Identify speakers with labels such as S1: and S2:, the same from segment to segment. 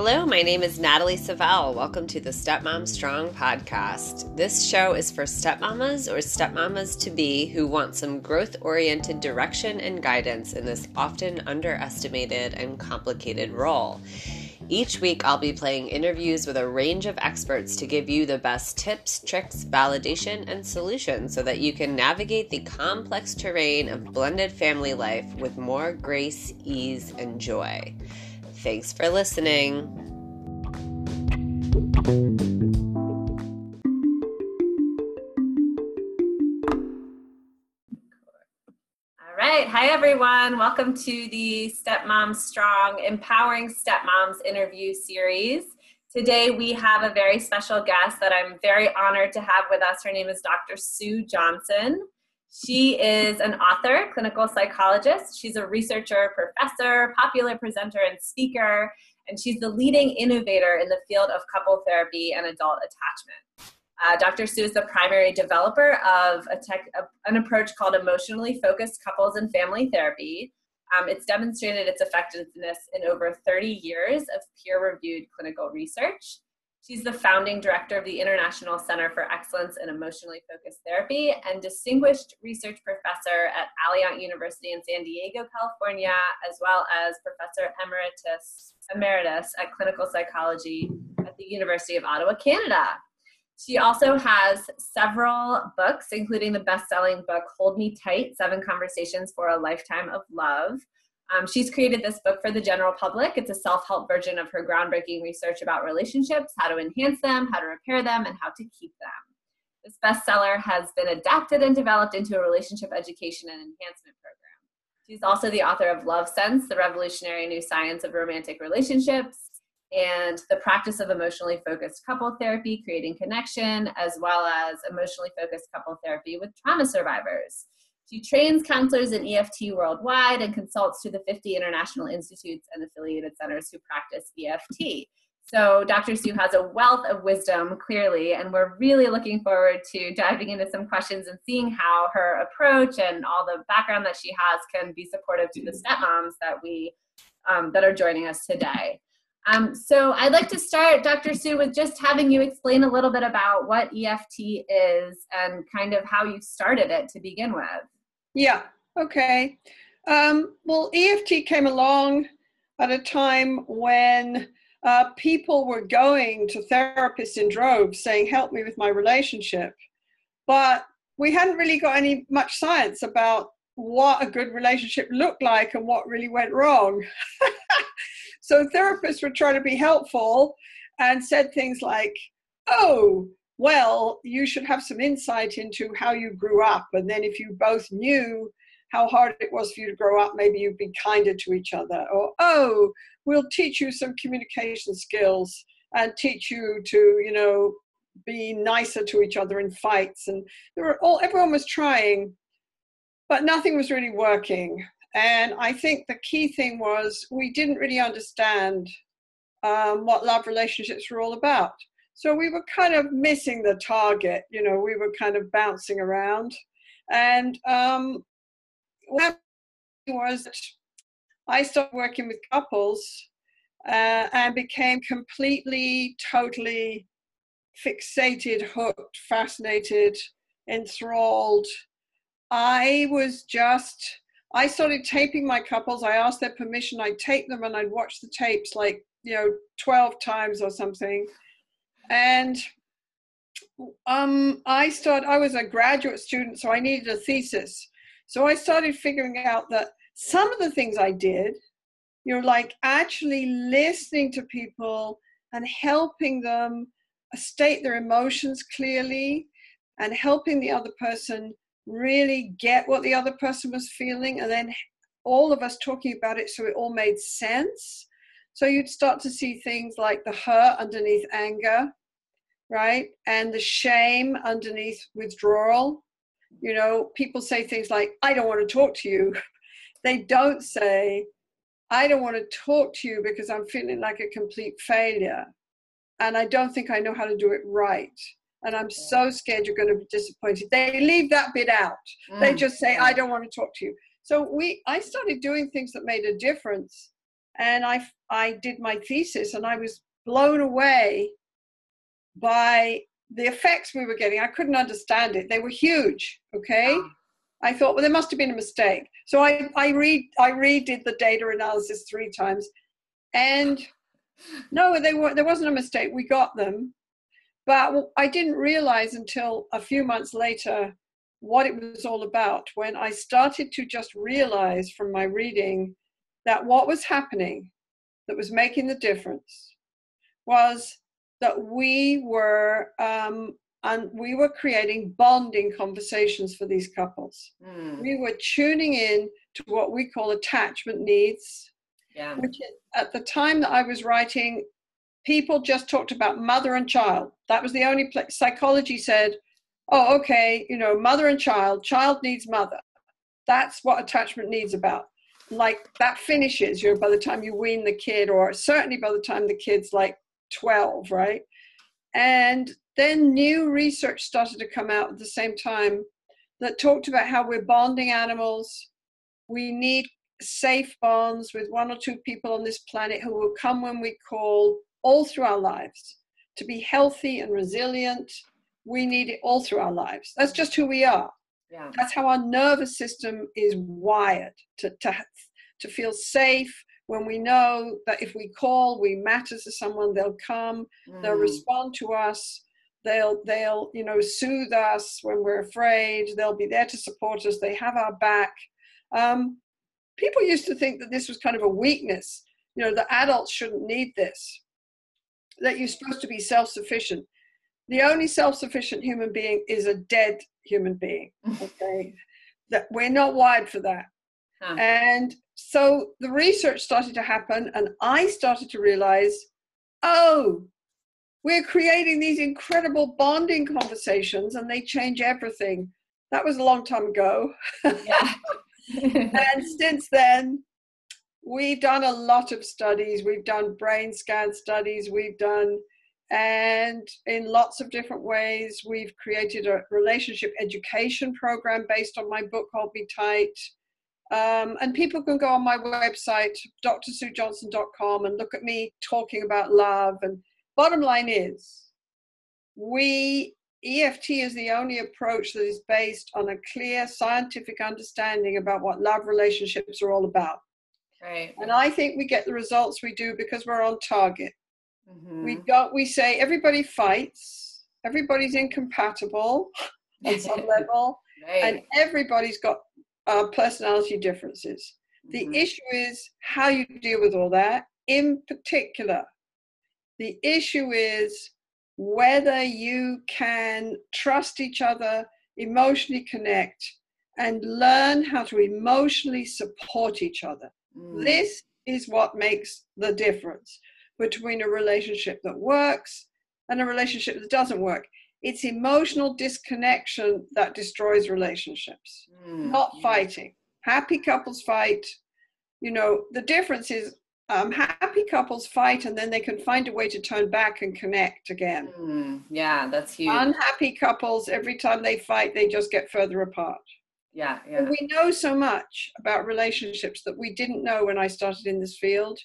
S1: Hello, my name is Nathalie Savell. Welcome to the Stepmom Strong podcast. This show is for stepmamas or stepmamas to be who want some growth oriented direction and guidance in this often underestimated and complicated role. Each week, I'll be playing interviews with a range of experts to give you the best tips, tricks, validation, and solutions so that you can navigate the complex terrain of blended family life with more grace, ease, and joy. Thanks for listening. All right. Hi, everyone. Welcome to the Stepmom Strong Empowering Stepmoms interview series. Today, we have a very special guest that I'm very honored to have with us. Her name is Dr. Sue Johnson. She is an author, clinical psychologist. She's a researcher, professor, popular presenter, and speaker. And she's the leading innovator in the field of couple therapy and adult attachment. Uh, Dr. Sue is the primary developer of a tech, an approach called emotionally focused couples and family therapy. Um, it's demonstrated its effectiveness in over 30 years of peer reviewed clinical research. She's the founding director of the International Center for Excellence in Emotionally Focused Therapy and distinguished research professor at Alliant University in San Diego, California, as well as professor emeritus, emeritus at clinical psychology at the University of Ottawa, Canada. She also has several books, including the best selling book, Hold Me Tight Seven Conversations for a Lifetime of Love, um, she's created this book for the general public. It's a self help version of her groundbreaking research about relationships, how to enhance them, how to repair them, and how to keep them. This bestseller has been adapted and developed into a relationship education and enhancement program. She's also the author of Love Sense, the revolutionary new science of romantic relationships, and the practice of emotionally focused couple therapy, creating connection, as well as emotionally focused couple therapy with trauma survivors. She trains counselors in EFT worldwide and consults to the 50 international institutes and affiliated centers who practice EFT. So, Dr. Sue has a wealth of wisdom, clearly, and we're really looking forward to diving into some questions and seeing how her approach and all the background that she has can be supportive to the stepmoms that we um, that are joining us today. Um, so I'd like to start, Dr. Sue, with just having you explain a little bit about what EFT is and kind of how you started it to begin with.
S2: Yeah, okay. Um, well, EFT came along at a time when uh, people were going to therapists in droves saying, Help me with my relationship. But we hadn't really got any much science about what a good relationship looked like and what really went wrong. so therapists were trying to be helpful and said things like, Oh, well, you should have some insight into how you grew up. And then if you both knew how hard it was for you to grow up, maybe you'd be kinder to each other. Or, oh, we'll teach you some communication skills and teach you to, you know, be nicer to each other in fights. And there were all everyone was trying, but nothing was really working. And I think the key thing was we didn't really understand um, what love relationships were all about. So we were kind of missing the target, you know, we were kind of bouncing around. And um, what was I started working with couples uh, and became completely, totally fixated, hooked, fascinated, enthralled. I was just, I started taping my couples. I asked their permission. I'd tape them and I'd watch the tapes like, you know, 12 times or something and um, I started, I was a graduate student, so I needed a thesis. So I started figuring out that some of the things I did, you know, like actually listening to people and helping them state their emotions clearly and helping the other person really get what the other person was feeling and then all of us talking about it so it all made sense. So you'd start to see things like the hurt underneath anger, right? And the shame underneath withdrawal. You know, people say things like, I don't want to talk to you. They don't say, I don't want to talk to you because I'm feeling like a complete failure. And I don't think I know how to do it right. And I'm so scared you're going to be disappointed. They leave that bit out. Mm. They just say, I don't want to talk to you. So we I started doing things that made a difference and I I did my thesis, and I was blown away by the effects we were getting. I couldn't understand it. They were huge. Okay. I thought, well, there must have been a mistake. So I, I read I redid the data analysis three times, and no, they were there wasn't a mistake. We got them, but I didn't realize until a few months later what it was all about when I started to just realize from my reading that what was happening that was making the difference was that we were um, and we were creating bonding conversations for these couples. Mm. We were tuning in to what we call attachment needs, yeah. which at the time that I was writing, people just talked about mother and child. That was the only place. Psychology said, oh, okay, you know, mother and child, child needs mother. That's what attachment needs about. Like that finishes, you know, by the time you wean the kid, or certainly by the time the kid's like 12, right? And then new research started to come out at the same time that talked about how we're bonding animals. We need safe bonds with one or two people on this planet who will come when we call all through our lives to be healthy and resilient. We need it all through our lives. That's just who we are. Yeah. That's how our nervous system is wired to, to, to feel safe, when we know that if we call, we matter to someone, they'll come, mm. they'll respond to us, they'll they'll you know soothe us when we're afraid, they'll be there to support us, they have our back. Um, people used to think that this was kind of a weakness, you know, that adults shouldn't need this, that you're supposed to be self-sufficient. The only self-sufficient human being is a dead human being. Okay, that we're not wired for that. Huh. And so the research started to happen, and I started to realize oh, we're creating these incredible bonding conversations, and they change everything. That was a long time ago. Yeah. and since then, we've done a lot of studies. We've done brain scan studies. We've done, and in lots of different ways, we've created a relationship education program based on my book called Be Tight. Um, and people can go on my website, drsuejohnson.com, and look at me talking about love. And bottom line is, we EFT is the only approach that is based on a clear scientific understanding about what love relationships are all about. Right. And I think we get the results we do because we're on target. Mm-hmm. We don't. We say everybody fights, everybody's incompatible on some level, right. and everybody's got uh, personality differences. The mm-hmm. issue is how you deal with all that. In particular, the issue is whether you can trust each other, emotionally connect, and learn how to emotionally support each other. Mm. This is what makes the difference between a relationship that works and a relationship that doesn't work it's emotional disconnection that destroys relationships, mm. not fighting. Happy couples fight. You know, the difference is um, happy couples fight and then they can find a way to turn back and connect again.
S1: Mm. Yeah, that's huge.
S2: Unhappy couples, every time they fight, they just get further apart.
S1: Yeah, yeah.
S2: And we know so much about relationships that we didn't know when I started in this field.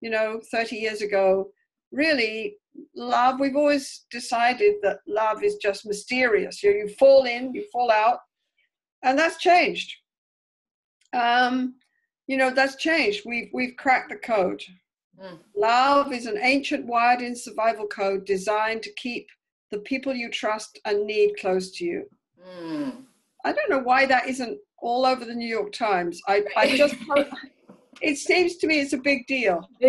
S2: You know, 30 years ago, really love we've always decided that love is just mysterious. You, you fall in you fall out and that's changed. Um, you know that's changed. We've we've cracked the code. Mm. love is an ancient wired in survival code designed to keep the people you trust and need close to you. Mm. i don't know why that isn't all over the new york times. I, I just it seems to me it's a big deal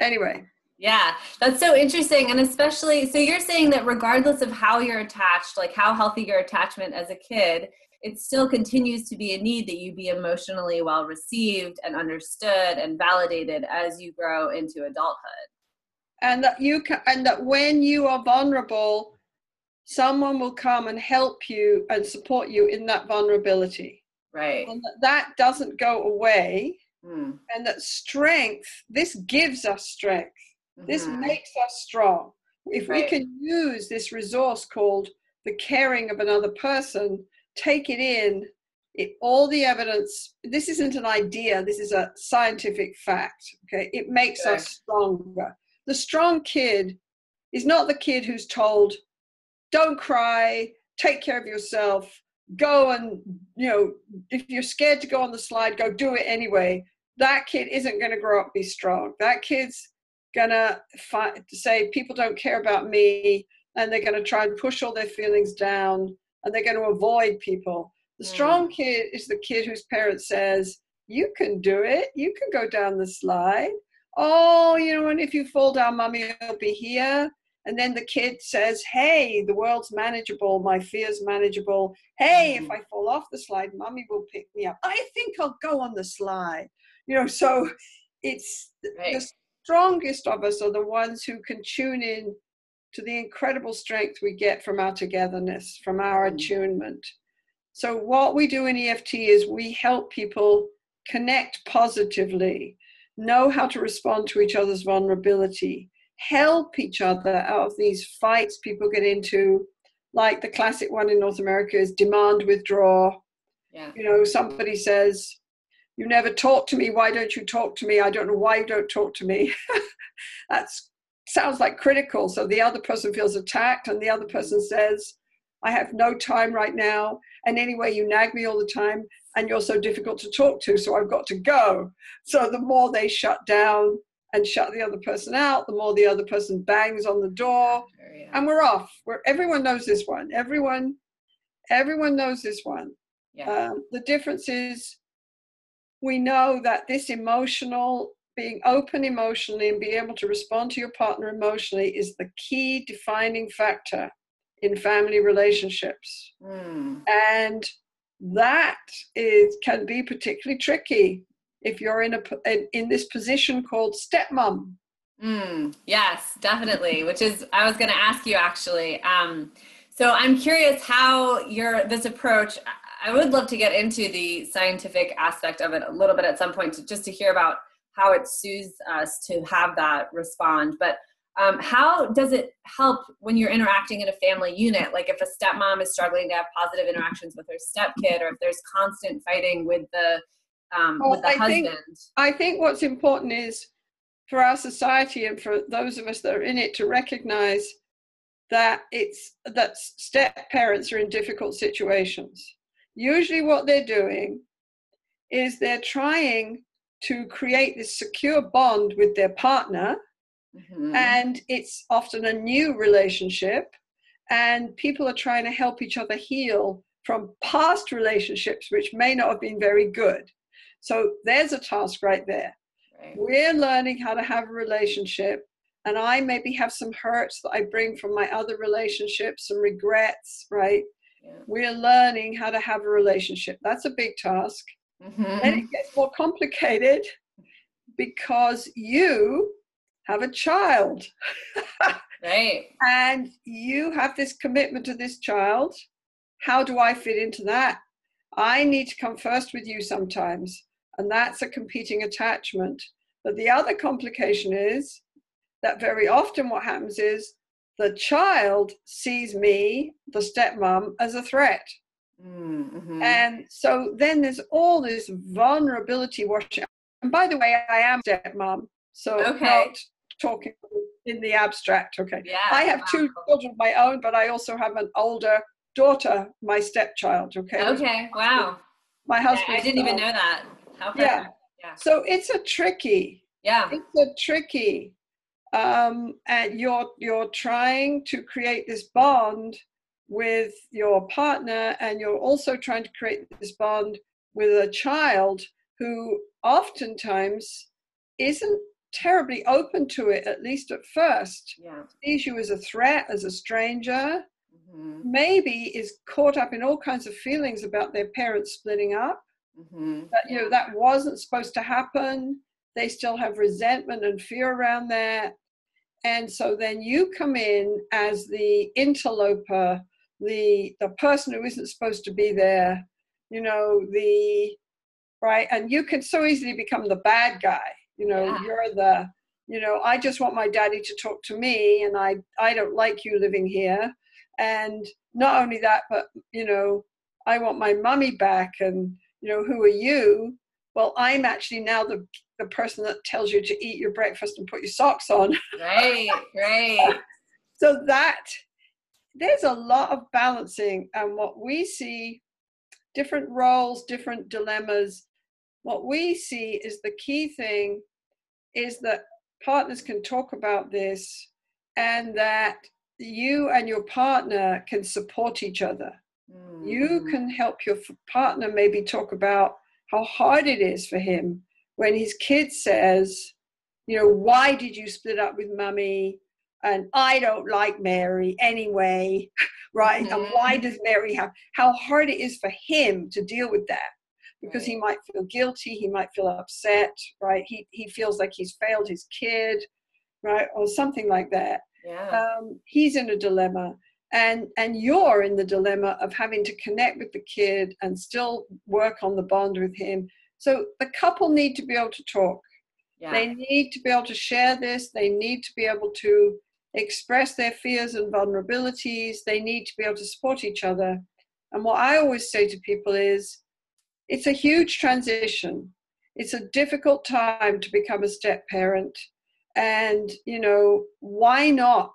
S2: anyway.
S1: Yeah that's so interesting and especially so you're saying that regardless of how you're attached like how healthy your attachment as a kid it still continues to be a need that you be emotionally well received and understood and validated as you grow into adulthood.
S2: And that you can and that when you are vulnerable someone will come and help you and support you in that vulnerability.
S1: Right.
S2: And that, that doesn't go away Mm. And that strength, this gives us strength. Mm-hmm. This makes us strong. If right. we can use this resource called the caring of another person, take it in, it, all the evidence, this isn't an idea, this is a scientific fact. Okay, it makes okay. us stronger. The strong kid is not the kid who's told, don't cry, take care of yourself, go and, you know, if you're scared to go on the slide, go do it anyway. That kid isn't going to grow up be strong. That kid's going to say, people don't care about me, and they're going to try and push all their feelings down, and they're going to avoid people. The mm. strong kid is the kid whose parent says, You can do it. You can go down the slide. Oh, you know, and if you fall down, mommy will be here. And then the kid says, Hey, the world's manageable. My fear's manageable. Hey, if I fall off the slide, mommy will pick me up. I think I'll go on the slide. You know, so it's right. the strongest of us are the ones who can tune in to the incredible strength we get from our togetherness, from our mm. attunement. So, what we do in EFT is we help people connect positively, know how to respond to each other's vulnerability, help each other out of these fights people get into. Like the classic one in North America is demand withdraw. Yeah. You know, somebody says, You never talk to me. Why don't you talk to me? I don't know why you don't talk to me. that sounds like critical. So the other person feels attacked, and the other person says, I have no time right now. And anyway, you nag me all the time and you're so difficult to talk to, so I've got to go. So the more they shut down and shut the other person out, the more the other person bangs on the door, and we're off. Where everyone knows this one. Everyone, everyone knows this one. Yeah. Um, the difference is we know that this emotional being open emotionally and being able to respond to your partner emotionally is the key defining factor in family relationships. Mm. And that is can be particularly tricky if you're in a in this position called stepmom.
S1: Mm, yes, definitely. Which is I was going to ask you actually. Um, so I'm curious how your this approach. I would love to get into the scientific aspect of it a little bit at some point, to, just to hear about how it soothes us to have that respond. But um, how does it help when you're interacting in a family unit? Like if a stepmom is struggling to have positive interactions with her stepkid, or if there's constant fighting with the um, well, with the
S2: I
S1: husband.
S2: Think, I think what's important is for our society and for those of us that are in it to recognize that it's that step parents are in difficult situations. Usually, what they're doing is they're trying to create this secure bond with their partner Mm-hmm. And it's often a new relationship, and people are trying to help each other heal from past relationships which may not have been very good. So there's a task right there. Right. We're learning how to have a relationship, and I maybe have some hurts that I bring from my other relationships, some regrets, right? Yeah. We're learning how to have a relationship. That's a big task. Mm-hmm. Then it gets more complicated because you have a child.
S1: right.
S2: And you have this commitment to this child. How do I fit into that? I need to come first with you sometimes. And that's a competing attachment. But the other complication is that very often what happens is the child sees me, the stepmom, as a threat. Mm-hmm. And so then there's all this vulnerability washing. And by the way, I am stepmom. So okay. not talking in the abstract. Okay. Yeah, I have wow. two children of my own, but I also have an older daughter, my stepchild. Okay.
S1: Okay. Wow.
S2: My husband.
S1: I didn't even know that. How
S2: yeah. yeah. So it's a tricky.
S1: Yeah.
S2: It's a tricky. Um, and you're you're trying to create this bond with your partner, and you're also trying to create this bond with a child who oftentimes isn't terribly open to it, at least at first, yeah. sees you as a threat, as a stranger, mm-hmm. maybe is caught up in all kinds of feelings about their parents splitting up. Mm-hmm. That you know that wasn't supposed to happen. They still have resentment and fear around that. And so then you come in as the interloper, the the person who isn't supposed to be there, you know, the right, and you can so easily become the bad guy you know yeah. you're the you know i just want my daddy to talk to me and i i don't like you living here and not only that but you know I want my mummy back, and you know, who are you? Well, I'm actually now the the person that tells you to eat your breakfast and put your socks on.
S1: Right, right.
S2: so that there's a lot of balancing, and what we see, different roles, different dilemmas. What we see is the key thing is that partners can talk about this and that you and your partner can support each other. Mm-hmm. You can help your partner maybe talk about how hard it is for him when his kid says, you know, why did you split up with mummy? And I don't like Mary anyway, right? Mm-hmm. And why does Mary have how hard it is for him to deal with that? Because right. he might feel guilty, he might feel upset, right? He he feels like he's failed his kid, right? Or something like that.
S1: Yeah.
S2: Um, he's in a dilemma and and you're in the dilemma of having to connect with the kid and still work on the bond with him. So the couple need to be able to talk. Yeah. they need to be able to share this. They need to be able to express their fears and vulnerabilities. They need to be able to support each other. And what i always say to people is it's a huge transition. It's a difficult time to become a step parent. And you know why not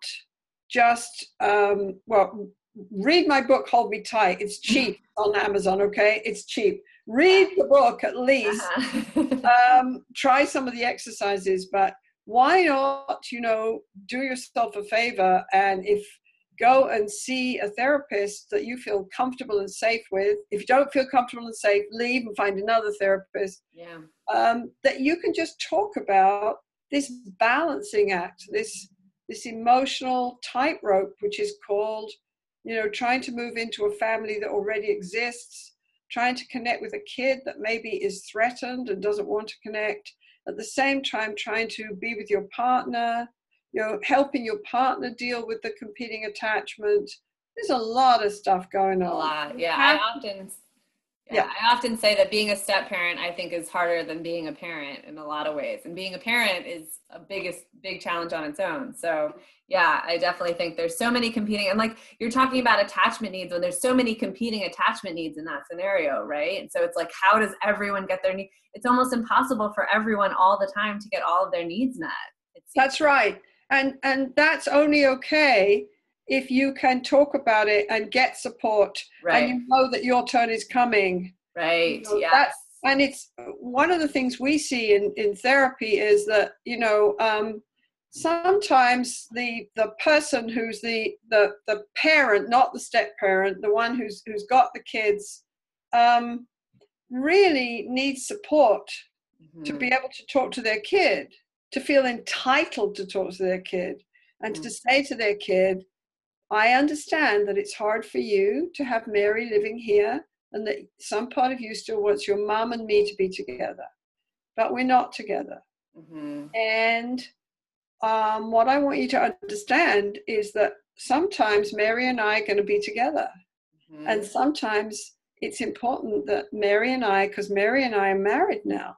S2: just um, well read my book hold me tight. It's cheap on amazon okay? It's cheap. Read the book at least uh-huh. um, try some of the exercises but why not you know do yourself a favor and if go and see a therapist that you feel comfortable and safe with. If you don't feel comfortable and safe leave and find another therapist
S1: yeah.
S2: um, that you can just talk about this balancing act this this emotional tightrope, which is called, you know, trying to move into a family that already exists, trying to connect with a kid that maybe is threatened and doesn't want to connect, at the same time trying to be with your partner, you know, helping your partner deal with the competing attachment. There's a lot of stuff going on. A
S1: lot, yeah. I often yeah, I often say that being a step parent, I think, is harder than being a parent in a lot of ways. And being a parent is a biggest big challenge on its own. So yeah, I definitely think there's so many competing and like you're talking about attachment needs when there's so many competing attachment needs in that scenario, right? And so it's like how does everyone get their need? It's almost impossible for everyone all the time to get all of their needs met.
S2: That's right. And and that's only okay if you can talk about it and get support
S1: right.
S2: and you know that your turn is coming
S1: right you know, yes
S2: and it's one of the things we see in, in therapy is that you know um, sometimes the the person who's the the the parent not the step parent the one who's who's got the kids um, really needs support mm-hmm. to be able to talk to their kid to feel entitled to talk to their kid and mm-hmm. to say to their kid I understand that it's hard for you to have Mary living here and that some part of you still wants your mom and me to be together, but we're not together. Mm-hmm. And um, what I want you to understand is that sometimes Mary and I are going to be together. Mm-hmm. And sometimes it's important that Mary and I, because Mary and I are married now.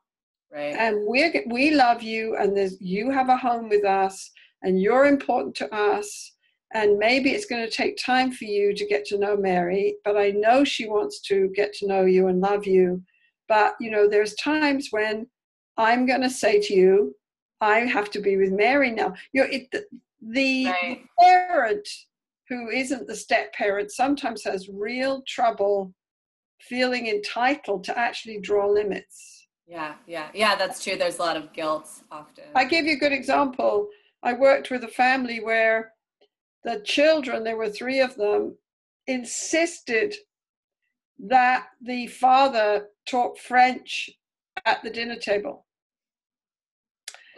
S1: Right.
S2: And we we love you, and you have a home with us, and you're important to us and maybe it's going to take time for you to get to know Mary, but I know she wants to get to know you and love you. But, you know, there's times when I'm going to say to you, I have to be with Mary now. You know, it, the, the right. parent who isn't the step parent sometimes has real trouble feeling entitled to actually draw limits.
S1: Yeah, yeah, yeah, that's true. There's a lot of guilt often.
S2: I give you a good example. I worked with a family where the children, there were three of them, insisted that the father talk French at the dinner table.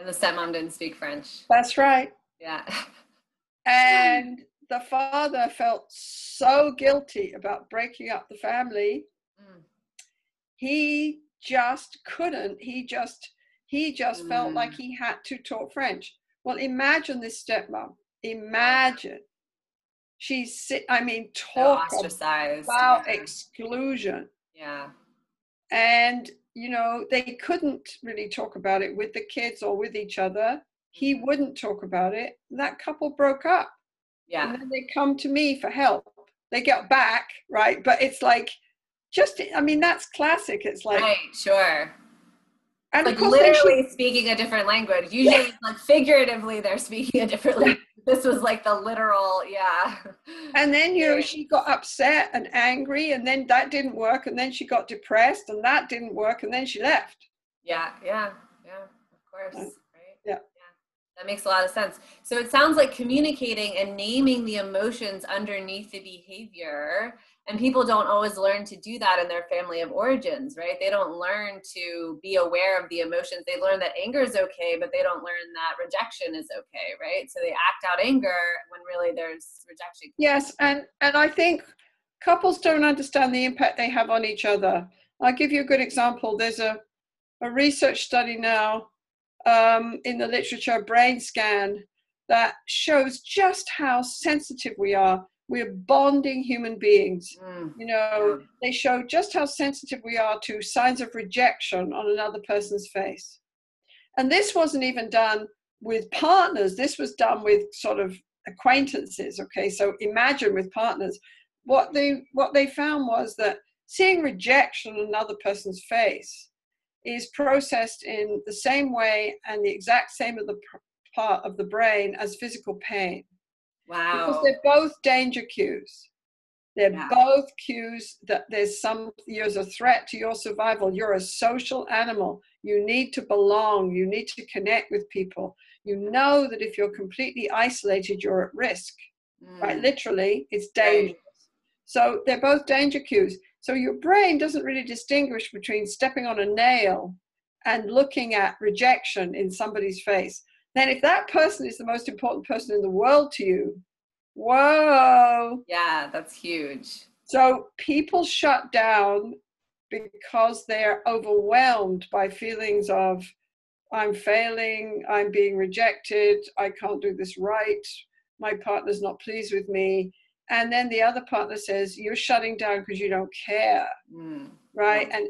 S1: And the stepmom didn't speak French.
S2: That's right.
S1: Yeah.
S2: and the father felt so guilty about breaking up the family. Mm. He just couldn't. He just he just mm. felt like he had to talk French. Well, imagine this stepmom Imagine. She's, I mean, talk about yeah. exclusion.
S1: Yeah.
S2: And, you know, they couldn't really talk about it with the kids or with each other. He mm-hmm. wouldn't talk about it. That couple broke up.
S1: Yeah.
S2: And then they come to me for help. They get back, right? But it's like, just i mean that's classic it's like
S1: right sure
S2: and
S1: like literally speaking a different language usually yeah. like figuratively they're speaking a different language this was like the literal yeah.
S2: And then you know she got upset and angry and then that didn't work and then she got depressed and that didn't work and then she left.
S1: Yeah yeah yeah of course right?
S2: Yeah. Yeah
S1: that makes a lot of sense. So it sounds like communicating and naming the emotions underneath the behavior and people don't always learn to do that in their family of origins right? They don't learn to be aware of the emotions. They learn that anger is okay but they don't learn that rejection is okay right? So they act out anger when really there's rejection.
S2: Yes and and i think couples don't understand the impact they have on each other. I'll give you a good example. There's a a research study now um, in the literature brain scan that shows just how sensitive we are we're bonding human beings. Mm. You know, they show just how sensitive we are to signs of rejection on another person's face. And this wasn't even done with partners, this was done with sort of acquaintances. Okay, so imagine with partners. What they what they found was that seeing rejection on another person's face is processed in the same way and the exact same of the part of the brain as physical pain.
S1: Wow.
S2: Because they're both danger cues. They're both cues that there's some, there's a threat to your survival. You're a social animal. You need to belong. You need to connect with people. You know that if you're completely isolated, you're at risk. Mm. Right? Literally, it's dangerous. So they're both danger cues. So your brain doesn't really distinguish between stepping on a nail and looking at rejection in somebody's face then if that person is the most important person in the world to you, whoa.
S1: Yeah, that's huge.
S2: So people shut down because they're overwhelmed by feelings of, I'm failing, I'm being rejected, I can't do this right, my partner's not pleased with me. And then the other partner says, You're shutting down because you don't care. Mm. Right? And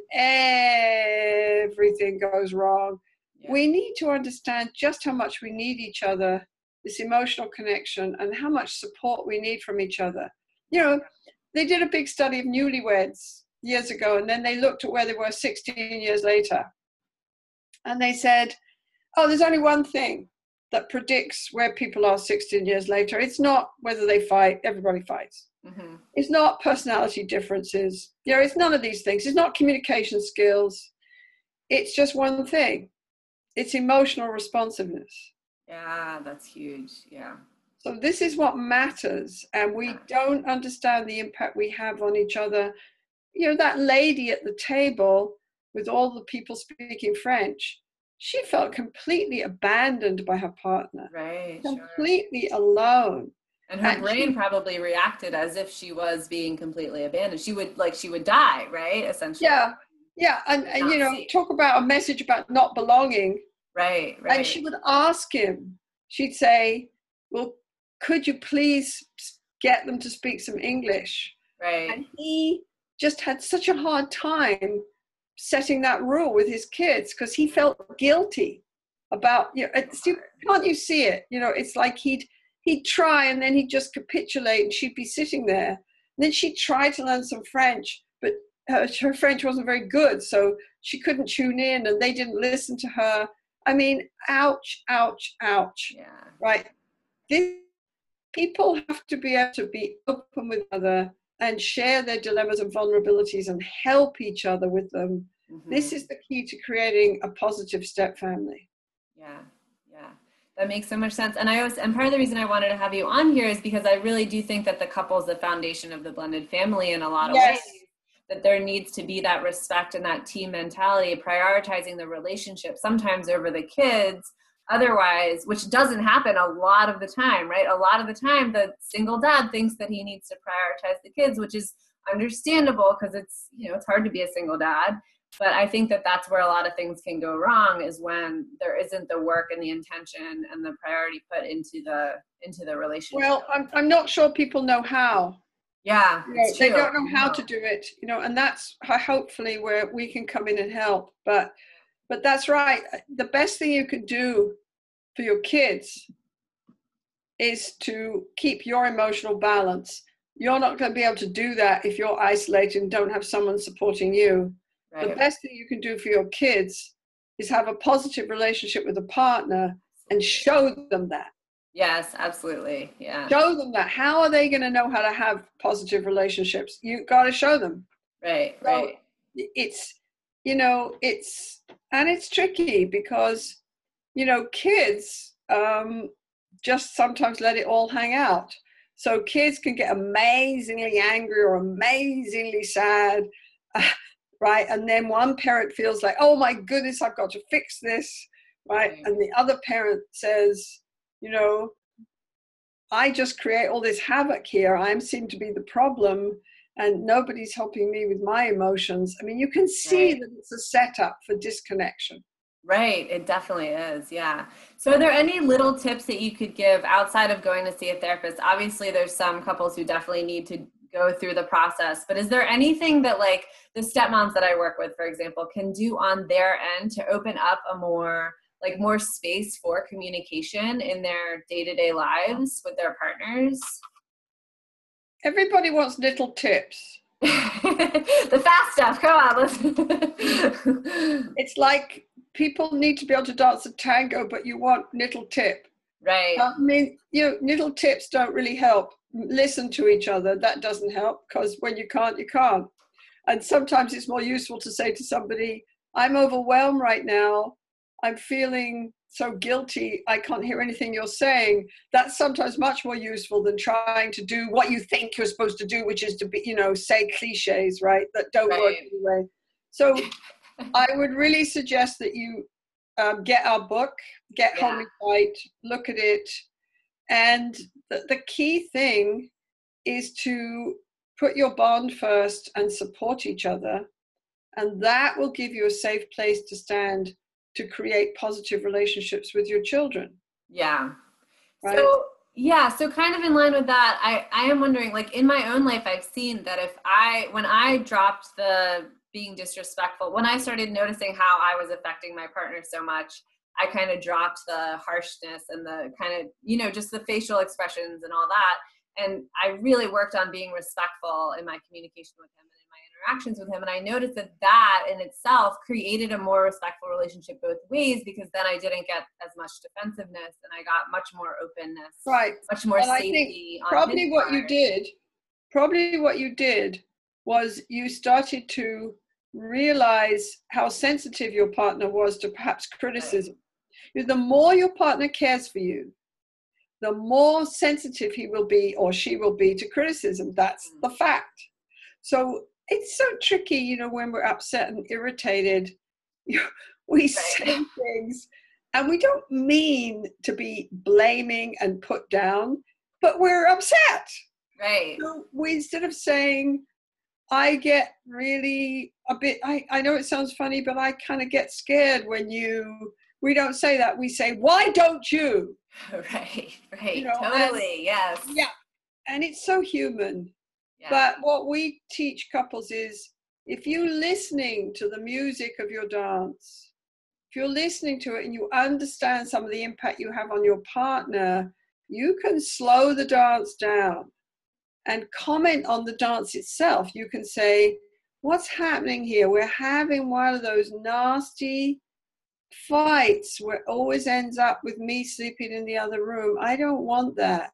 S2: everything goes wrong we need to understand just how much we need each other, this emotional connection, and how much support we need from each other. You know, they did a big study of newlyweds years ago, and then they looked at where they were 16 years later. And they said, oh, there's only one thing that predicts where people are 16 years later. It's not whether they fight, everybody fights. Mm-hmm. It's not personality differences. You know, it's none of these things. It's not communication skills. It's just one thing it's emotional responsiveness.
S1: Yeah, that's huge. Yeah.
S2: So this is what matters, and we don't understand the impact we have on each other. You know, that lady at the table with all the people speaking French, she felt completely abandoned by her partner.
S1: Right.
S2: Completely sure. alone.
S1: And her and brain she, probably reacted as if she was being completely abandoned. She would like she would die, right? Essentially.
S2: Yeah. Yeah. And, and you know, see. talk about a message about not belonging.
S1: Right, right.
S2: And she would ask him, she'd say, Well, could you please get them to speak some English?
S1: Right.
S2: And he just had such a hard time setting that rule with his kids because he felt guilty about you know see, can't you see it you know it's like he'd he'd try and then he'd just capitulate and she'd be sitting there and then she'd try to learn some french but her, her french wasn't very good so she couldn't tune in and they didn't listen to her I mean, ouch, ouch, ouch.
S1: Yeah.
S2: Right. This, people have to be able to be open with other and share their dilemmas and vulnerabilities and help each other with them. Mm-hmm. This is the key to creating a positive step family.
S1: Yeah, yeah. That makes so much sense. And I was and part of the reason I wanted to have you on here is because I really do think that the couple is the foundation of the blended family in a lot of yes. ways that there needs to be that respect and that team mentality, prioritizing the relationship sometimes over the kids. Otherwise, which doesn't happen a lot of the time, right? A lot of the time, the single dad thinks that he needs to prioritize the kids, which is understandable because it's you know it's hard to be a single dad. But I think that that's where a lot of things can go wrong is when there isn't the work and the intention and the priority put into the into the relationship.
S2: Well, I'm I'm not sure people know how
S1: yeah
S2: they don't know how to do it you know and that's hopefully where we can come in and help but but that's right uh, the best thing you can do for your kids is to keep your emotional balance you're not going to be able to do that if you're isolated and don't have someone supporting you. Right. The best thing you can do for your kids is have a positive relationship with a partner and show them that.
S1: Yes, absolutely. Yeah.
S2: Show them that. How are they going to know how to have positive relationships? You got to show them.
S1: Right, so right.
S2: It's, you know, it's, and it's tricky because, you know, kids um, just sometimes let it all hang out. So kids can get amazingly angry or amazingly sad, uh, right? And then one parent feels like, oh my goodness, I've got to fix this, right? Mm-hmm. And the other parent says, you know, I just create all this havoc here. I seem to be the problem, and nobody's helping me with my emotions. I mean, you can see right. that it's a setup for disconnection.
S1: Right, it definitely is. Yeah. So, are there any little tips that you could give outside of going to see a therapist? Obviously, there's some couples who definitely need to go through the process, but is there anything that, like, the stepmoms that I work with, for example, can do on their end to open up a more like more space for communication in their day-to-day lives with their partners?
S2: Everybody wants little tips.
S1: the fast stuff. Come on, listen.
S2: it's like people need to be able to dance a tango, but you want little tip.
S1: Right.
S2: I mean, you know, little tips don't really help. Listen to each other. That doesn't help because when you can't, you can't. And sometimes it's more useful to say to somebody, I'm overwhelmed right now. I'm feeling so guilty. I can't hear anything you're saying. That's sometimes much more useful than trying to do what you think you're supposed to do, which is to be, you know, say cliches, right? That don't right. work anyway. So I would really suggest that you um, get our book, get yeah. Home Right, look at it. And the, the key thing is to put your bond first and support each other. And that will give you a safe place to stand to create positive relationships with your children.
S1: Yeah. Right? So yeah, so kind of in line with that, I, I am wondering, like in my own life, I've seen that if I, when I dropped the being disrespectful when i started noticing how i was affecting my partner so much i kind of dropped the harshness and the kind of you know just the facial expressions and all that and i really worked on being respectful in my communication with him and in my interactions with him and i noticed that that in itself created a more respectful relationship both ways because then i didn't get as much defensiveness and i got much more openness
S2: right
S1: much more and safety
S2: probably what you did probably what you did was you started to realize how sensitive your partner was to perhaps criticism. The more your partner cares for you, the more sensitive he will be or she will be to criticism. That's mm. the fact. So it's so tricky, you know, when we're upset and irritated, we say things and we don't mean to be blaming and put down, but we're upset.
S1: Right.
S2: So we instead of saying, I get really a bit, I, I know it sounds funny, but I kind of get scared when you, we don't say that. We say, why don't you?
S1: Right, right. You know, totally, and, yes.
S2: Yeah. And it's so human. But what we teach couples is if you're listening to the music of your dance, if you're listening to it and you understand some of the impact you have on your partner, you can slow the dance down and comment on the dance itself. You can say, What's happening here? We're having one of those nasty fights where it always ends up with me sleeping in the other room. I don't want that.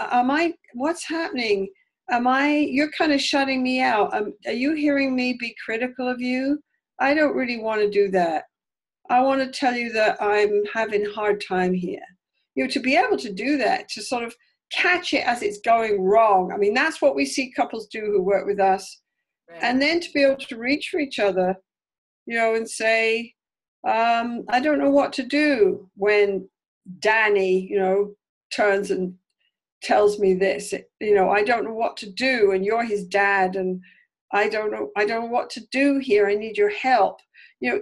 S2: Am I, what's happening? Am I, you're kind of shutting me out. Um, are you hearing me be critical of you? I don't really want to do that. I want to tell you that I'm having a hard time here. You know, to be able to do that, to sort of catch it as it's going wrong. I mean, that's what we see couples do who work with us. Right. And then to be able to reach for each other, you know, and say, um, I don't know what to do when Danny, you know, turns and tells me this. You know, I don't know what to do, and you're his dad, and I don't know, I don't know what to do here. I need your help. You know,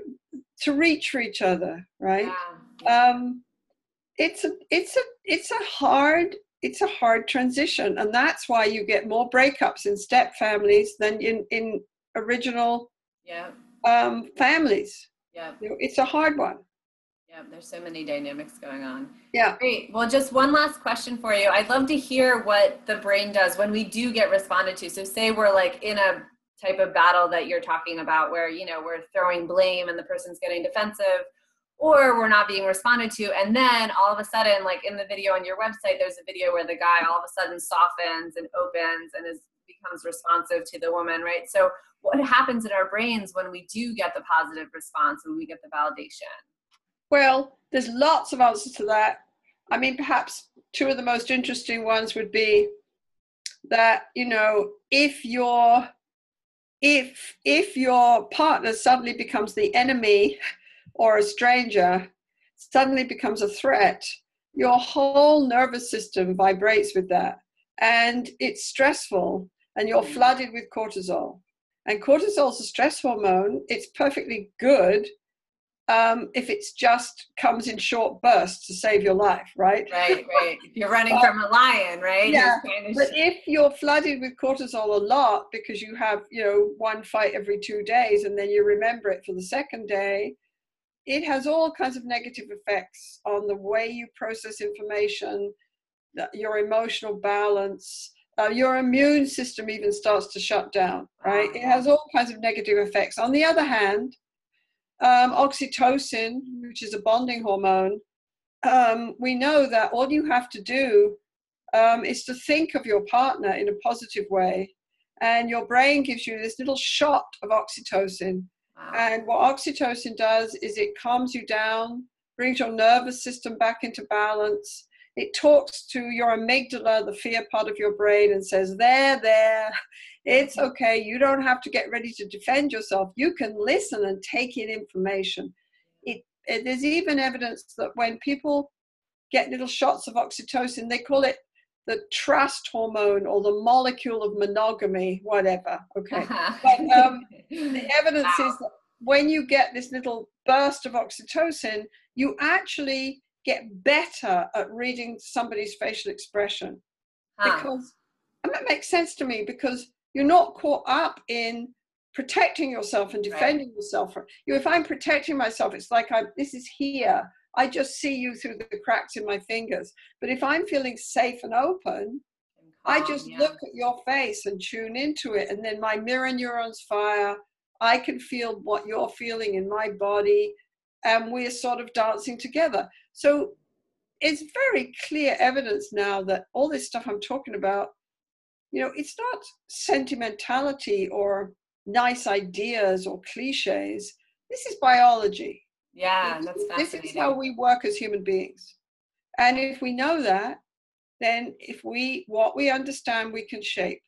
S2: to reach for each other, right? Yeah. Um, it's a, it's a, it's a hard it's a hard transition and that's why you get more breakups in step families than in in original
S1: yeah
S2: um, families
S1: yeah
S2: you know, it's a hard one
S1: Yeah, there's so many dynamics going on.
S2: Yeah.
S1: Great. Well, just one last question for you. I'd love to hear what the brain does when we do get responded to. So, say we're like in a type of battle that you're talking about where, you know, we're throwing blame and the person's getting defensive or we're not being responded to. And then all of a sudden, like in the video on your website, there's a video where the guy all of a sudden softens and opens and is becomes responsive to the woman, right? So, what happens in our brains when we do get the positive response and we get the validation?
S2: Well, there's lots of answers to that. I mean, perhaps two of the most interesting ones would be that, you know, if your if if your partner suddenly becomes the enemy or a stranger, suddenly becomes a threat, your whole nervous system vibrates with that. And it's stressful, and you're flooded with cortisol. And cortisol is a stress hormone. It's perfectly good um, if it's just comes in short bursts to save your life, right?
S1: Right, right. If you're running from a lion, right?
S2: Yeah. But if you're flooded with cortisol a lot because you have, you know, one fight every two days and then you remember it for the second day, it has all kinds of negative effects on the way you process information, your emotional balance. Uh, your immune system even starts to shut down, right? It has all kinds of negative effects. On the other hand, um, oxytocin, which is a bonding hormone, um, we know that all you have to do um, is to think of your partner in a positive way, and your brain gives you this little shot of oxytocin. Wow. And what oxytocin does is it calms you down, brings your nervous system back into balance. It talks to your amygdala, the fear part of your brain, and says, There, there, it's okay. You don't have to get ready to defend yourself. You can listen and take in information. It, it, there's even evidence that when people get little shots of oxytocin, they call it the trust hormone or the molecule of monogamy, whatever. Okay. But um, the evidence wow. is that when you get this little burst of oxytocin, you actually get better at reading somebody's facial expression. Huh. Because, and that makes sense to me because you're not caught up in protecting yourself and defending right. yourself. You, if I'm protecting myself, it's like I this is here. I just see you through the cracks in my fingers. But if I'm feeling safe and open, calm, I just yeah. look at your face and tune into it, and then my mirror neurons fire. I can feel what you're feeling in my body, and we're sort of dancing together. So it's very clear evidence now that all this stuff I'm talking about you know, it's not sentimentality or nice ideas or cliches. This is biology.
S1: Yeah, this, that's
S2: fascinating. This is how we work as human beings. And if we know that, then if we what we understand we can shape.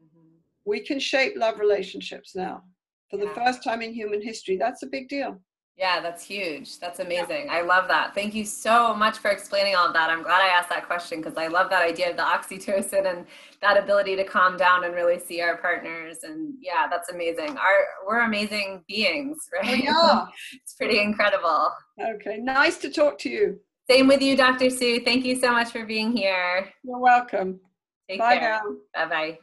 S2: Mm-hmm. We can shape love relationships now for yeah. the first time in human history. That's a big deal.
S1: Yeah, that's huge. That's amazing. Yeah. I love that. Thank you so much for explaining all of that. I'm glad I asked that question because I love that idea of the oxytocin and that ability to calm down and really see our partners. And yeah, that's amazing. Our we're amazing beings, right?
S2: Yeah.
S1: it's pretty incredible.
S2: Okay. Nice to talk to you.
S1: Same with you, Dr. Sue. Thank you so much for being here.
S2: You're welcome.
S1: Take Bye care. now. Bye bye.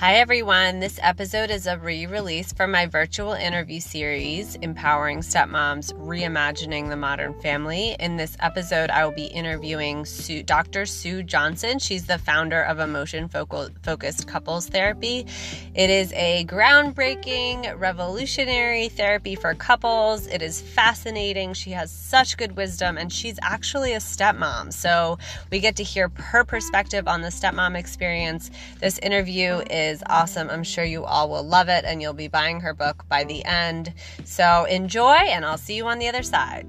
S1: Hi, everyone. This episode is a re release from my virtual interview series, Empowering Stepmoms Reimagining the Modern Family. In this episode, I will be interviewing Sue, Dr. Sue Johnson. She's the founder of Emotion Focused Couples Therapy. It is a groundbreaking, revolutionary therapy for couples. It is fascinating. She has such good wisdom, and she's actually a stepmom. So we get to hear her perspective on the stepmom experience. This interview is is awesome. I'm sure you all will love it and you'll be buying her book by the end. So enjoy, and I'll see you on the other side.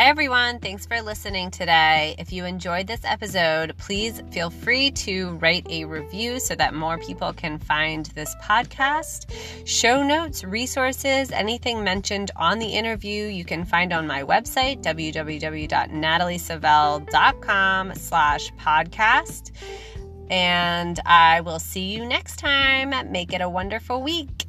S1: Hi, everyone. Thanks for listening today. If you enjoyed this episode, please feel free to write a review so that more people can find this podcast. Show notes, resources, anything mentioned on the interview, you can find on my website, www.nathaliesavell.com slash podcast. And I will see you next time. Make it a wonderful week.